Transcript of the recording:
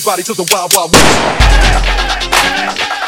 Everybody to the Wild Wild West.